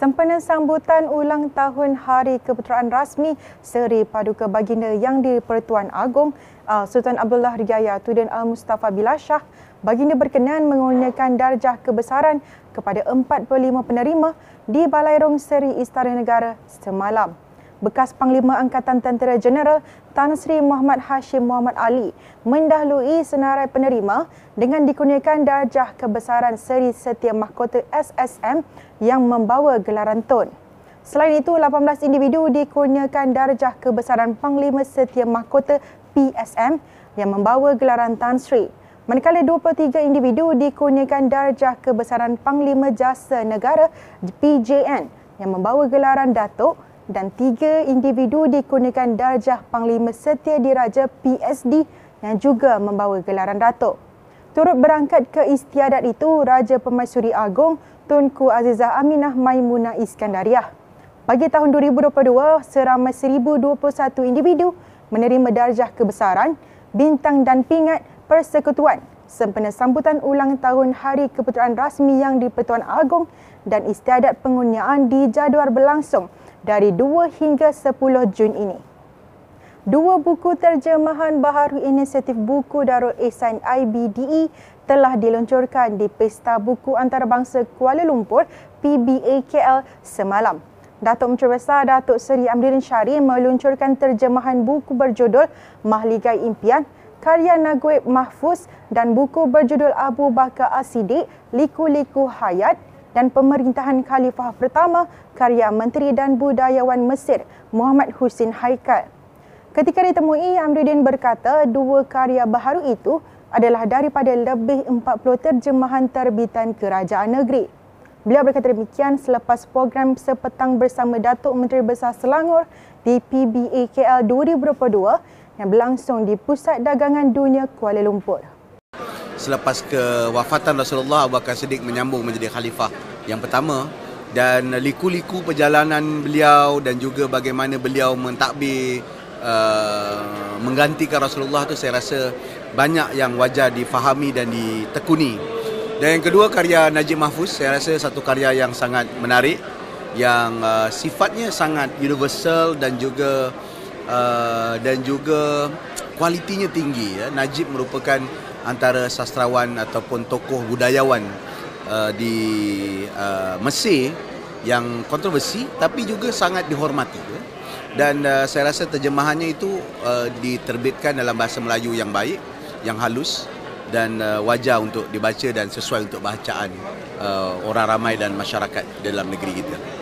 Sempena sambutan ulang tahun Hari Keputeraan Rasmi Seri Paduka Baginda Yang di-Pertuan Agong Sultan Abdullah Rijaya Tudun Al-Mustafa Bilashah, Baginda berkenan mengurniakan darjah kebesaran kepada 45 penerima di Balairong Seri Istana Negara semalam bekas Panglima Angkatan Tentera Jeneral Tan Sri Muhammad Hashim Muhammad Ali mendahului senarai penerima dengan dikurniakan darjah kebesaran Seri Setia Mahkota SSM yang membawa gelaran Tun. Selain itu, 18 individu dikurniakan darjah kebesaran Panglima Setia Mahkota PSM yang membawa gelaran Tan Sri. Manakala 23 individu dikurniakan darjah kebesaran Panglima Jasa Negara PJN yang membawa gelaran Datuk dan tiga individu dikurniakan darjah Panglima Setia Diraja PSD yang juga membawa gelaran Datuk. Turut berangkat ke istiadat itu Raja Pemaisuri Agong Tunku Azizah Aminah Maimunah Iskandariah. Bagi tahun 2022, seramai 1021 individu menerima darjah kebesaran, bintang dan pingat persekutuan sempena sambutan ulang tahun Hari Keputeraan Rasmi yang di Pertuan Agong dan istiadat pengurniaan dijadual berlangsung dari 2 hingga 10 Jun ini. Dua buku terjemahan baharu inisiatif buku Darul Ihsan IBDE telah diluncurkan di Pesta Buku Antarabangsa Kuala Lumpur PBAKL semalam. Datuk Menteri Besar Datuk Seri Amdirin Syari meluncurkan terjemahan buku berjudul Mahligai Impian karya Naguib Mahfuz dan buku berjudul Abu Bakar As-Siddiq Liku-Liku Hayat dan pemerintahan Khalifah pertama karya Menteri dan Budayawan Mesir Muhammad Husin Haikal. Ketika ditemui, Amruddin berkata dua karya baharu itu adalah daripada lebih 40 terjemahan terbitan kerajaan negeri. Beliau berkata demikian selepas program sepetang bersama Datuk Menteri Besar Selangor di PBAKL 2022 yang berlangsung di Pusat Dagangan Dunia Kuala Lumpur selepas kewafatan Rasulullah Abu Bakar Siddiq menyambung menjadi khalifah yang pertama dan liku-liku perjalanan beliau dan juga bagaimana beliau mentadbir uh, menggantikan Rasulullah tu saya rasa banyak yang wajar difahami dan ditekuni. Dan yang kedua karya Najib Mahfuz saya rasa satu karya yang sangat menarik yang uh, sifatnya sangat universal dan juga uh, dan juga kualitinya tinggi ya. Najib merupakan antara sastrawan ataupun tokoh budayawan uh, di uh, Mesir yang kontroversi tapi juga sangat dihormati ya. dan uh, saya rasa terjemahannya itu uh, diterbitkan dalam bahasa Melayu yang baik yang halus dan uh, wajar untuk dibaca dan sesuai untuk bacaan uh, orang ramai dan masyarakat dalam negeri kita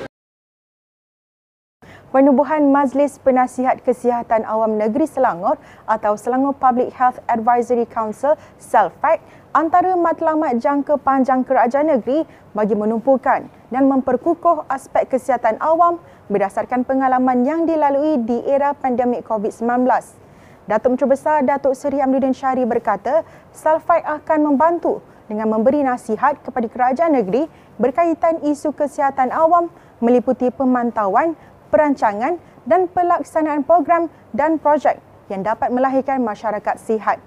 penubuhan Majlis Penasihat Kesihatan Awam Negeri Selangor atau Selangor Public Health Advisory Council (SELFAC) antara matlamat jangka panjang kerajaan negeri bagi menumpukan dan memperkukuh aspek kesihatan awam berdasarkan pengalaman yang dilalui di era pandemik COVID-19. Datuk Menteri Besar Datuk Seri Amruddin Syari berkata, SELFAC akan membantu dengan memberi nasihat kepada kerajaan negeri berkaitan isu kesihatan awam meliputi pemantauan perancangan dan pelaksanaan program dan projek yang dapat melahirkan masyarakat sihat.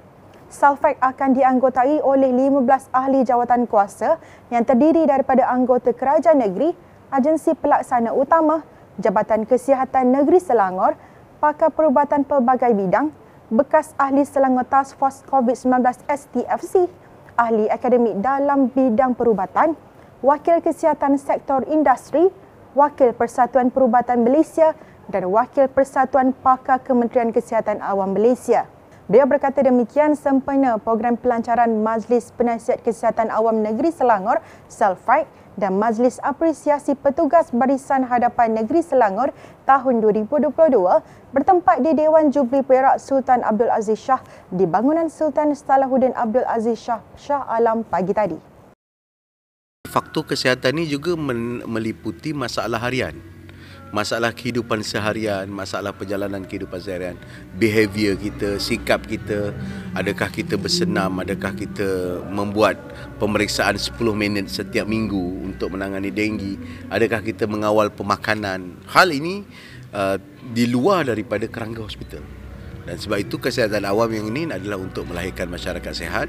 Salfac akan dianggotai oleh 15 ahli jawatan kuasa yang terdiri daripada anggota kerajaan negeri, agensi pelaksana utama, Jabatan Kesihatan Negeri Selangor, pakar perubatan pelbagai bidang, bekas ahli Selangor Task Force COVID-19 STFC, ahli akademik dalam bidang perubatan, wakil kesihatan sektor industri, Wakil Persatuan Perubatan Malaysia dan Wakil Persatuan Pakar Kementerian Kesihatan Awam Malaysia. Beliau berkata demikian sempena program pelancaran Majlis Penasihat Kesihatan Awam Negeri Selangor, Selfight dan Majlis Apresiasi Petugas Barisan Hadapan Negeri Selangor tahun 2022 bertempat di Dewan Jubli Perak Sultan Abdul Aziz Shah di bangunan Sultan Salahuddin Abdul Aziz Shah Shah Alam pagi tadi faktor kesihatan ini juga meliputi masalah harian. Masalah kehidupan seharian masalah perjalanan kehidupan seharian behavior kita sikap kita adakah kita bersenam adakah kita membuat pemeriksaan 10 minit setiap minggu untuk menangani denggi adakah kita mengawal pemakanan. Hal ini uh, di luar daripada kerangka hospital Dan sebab itu kesihatan awam yang ini adalah untuk melahirkan masyarakat sehat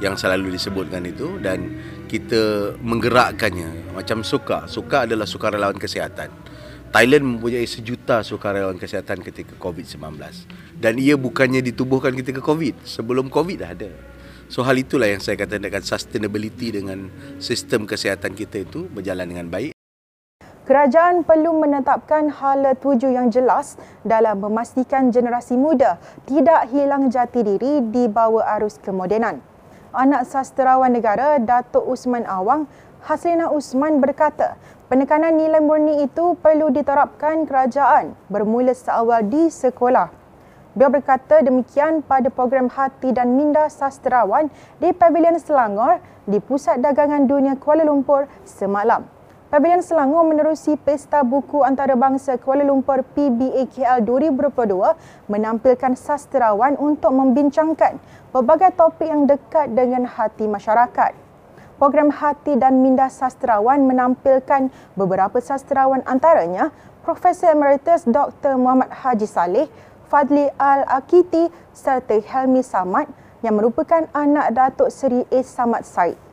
yang selalu disebutkan itu dan kita menggerakkannya macam suka. Suka adalah sukarelawan kesihatan. Thailand mempunyai sejuta sukarelawan kesihatan ketika COVID-19 dan ia bukannya ditubuhkan ketika COVID. Sebelum COVID dah ada. So hal itulah yang saya katakan sustainability dengan sistem kesihatan kita itu berjalan dengan baik. Kerajaan perlu menetapkan hala tuju yang jelas dalam memastikan generasi muda tidak hilang jati diri di bawah arus kemodenan. Anak sastrawan negara Datuk Usman Awang, Haslina Usman berkata, penekanan nilai murni itu perlu diterapkan kerajaan bermula seawal di sekolah. Beliau berkata demikian pada program Hati dan Minda Sastrawan di Pavilion Selangor di Pusat Dagangan Dunia Kuala Lumpur semalam. Pavilion Selangor menerusi Pesta Buku Antarabangsa Kuala Lumpur PBAKL 2022 menampilkan sastrawan untuk membincangkan pelbagai topik yang dekat dengan hati masyarakat. Program Hati dan Minda Sastrawan menampilkan beberapa sastrawan antaranya Profesor Emeritus Dr. Muhammad Haji Saleh, Fadli Al-Akiti serta Helmi Samad yang merupakan anak Datuk Seri A. Samad Said.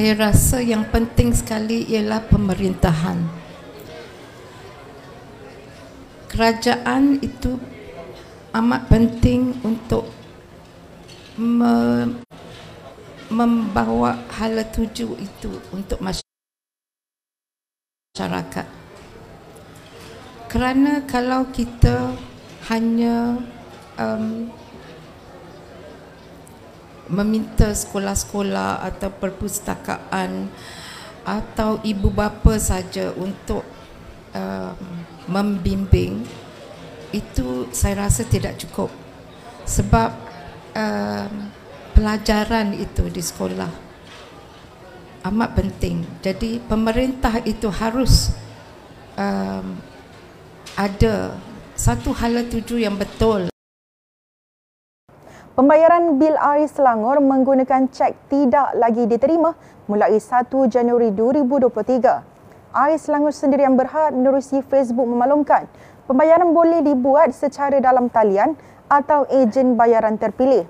Saya rasa yang penting sekali ialah pemerintahan. Kerajaan itu amat penting untuk me membawa hala tuju itu untuk masyarakat. Kerana kalau kita hanya um, meminta sekolah-sekolah atau perpustakaan atau ibu bapa saja untuk uh, membimbing itu saya rasa tidak cukup. Sebab uh, pelajaran itu di sekolah amat penting. Jadi pemerintah itu harus uh, ada satu hala tuju yang betul Pembayaran bil air Selangor menggunakan cek tidak lagi diterima mulai 1 Januari 2023. Air Selangor sendiri yang berhad menerusi Facebook memaklumkan pembayaran boleh dibuat secara dalam talian atau ejen bayaran terpilih.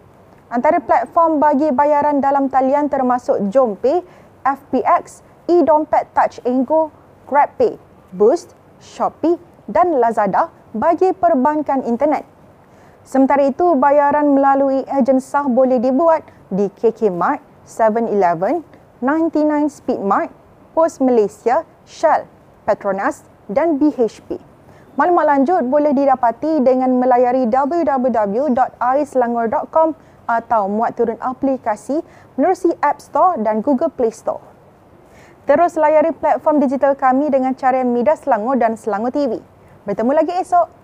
Antara platform bagi bayaran dalam talian termasuk JomPay, FPX, eDompet Touch Go, GrabPay, Boost, Shopee dan Lazada bagi perbankan internet. Sementara itu, bayaran melalui ejen sah boleh dibuat di KK Mart, 7-Eleven, 99 Speed Mart, Pos Malaysia, Shell, Petronas dan BHP. Maklumat lanjut boleh didapati dengan melayari www.aiselangor.com atau muat turun aplikasi menerusi App Store dan Google Play Store. Terus layari platform digital kami dengan carian Midas Selangor dan Selangor TV. Bertemu lagi esok.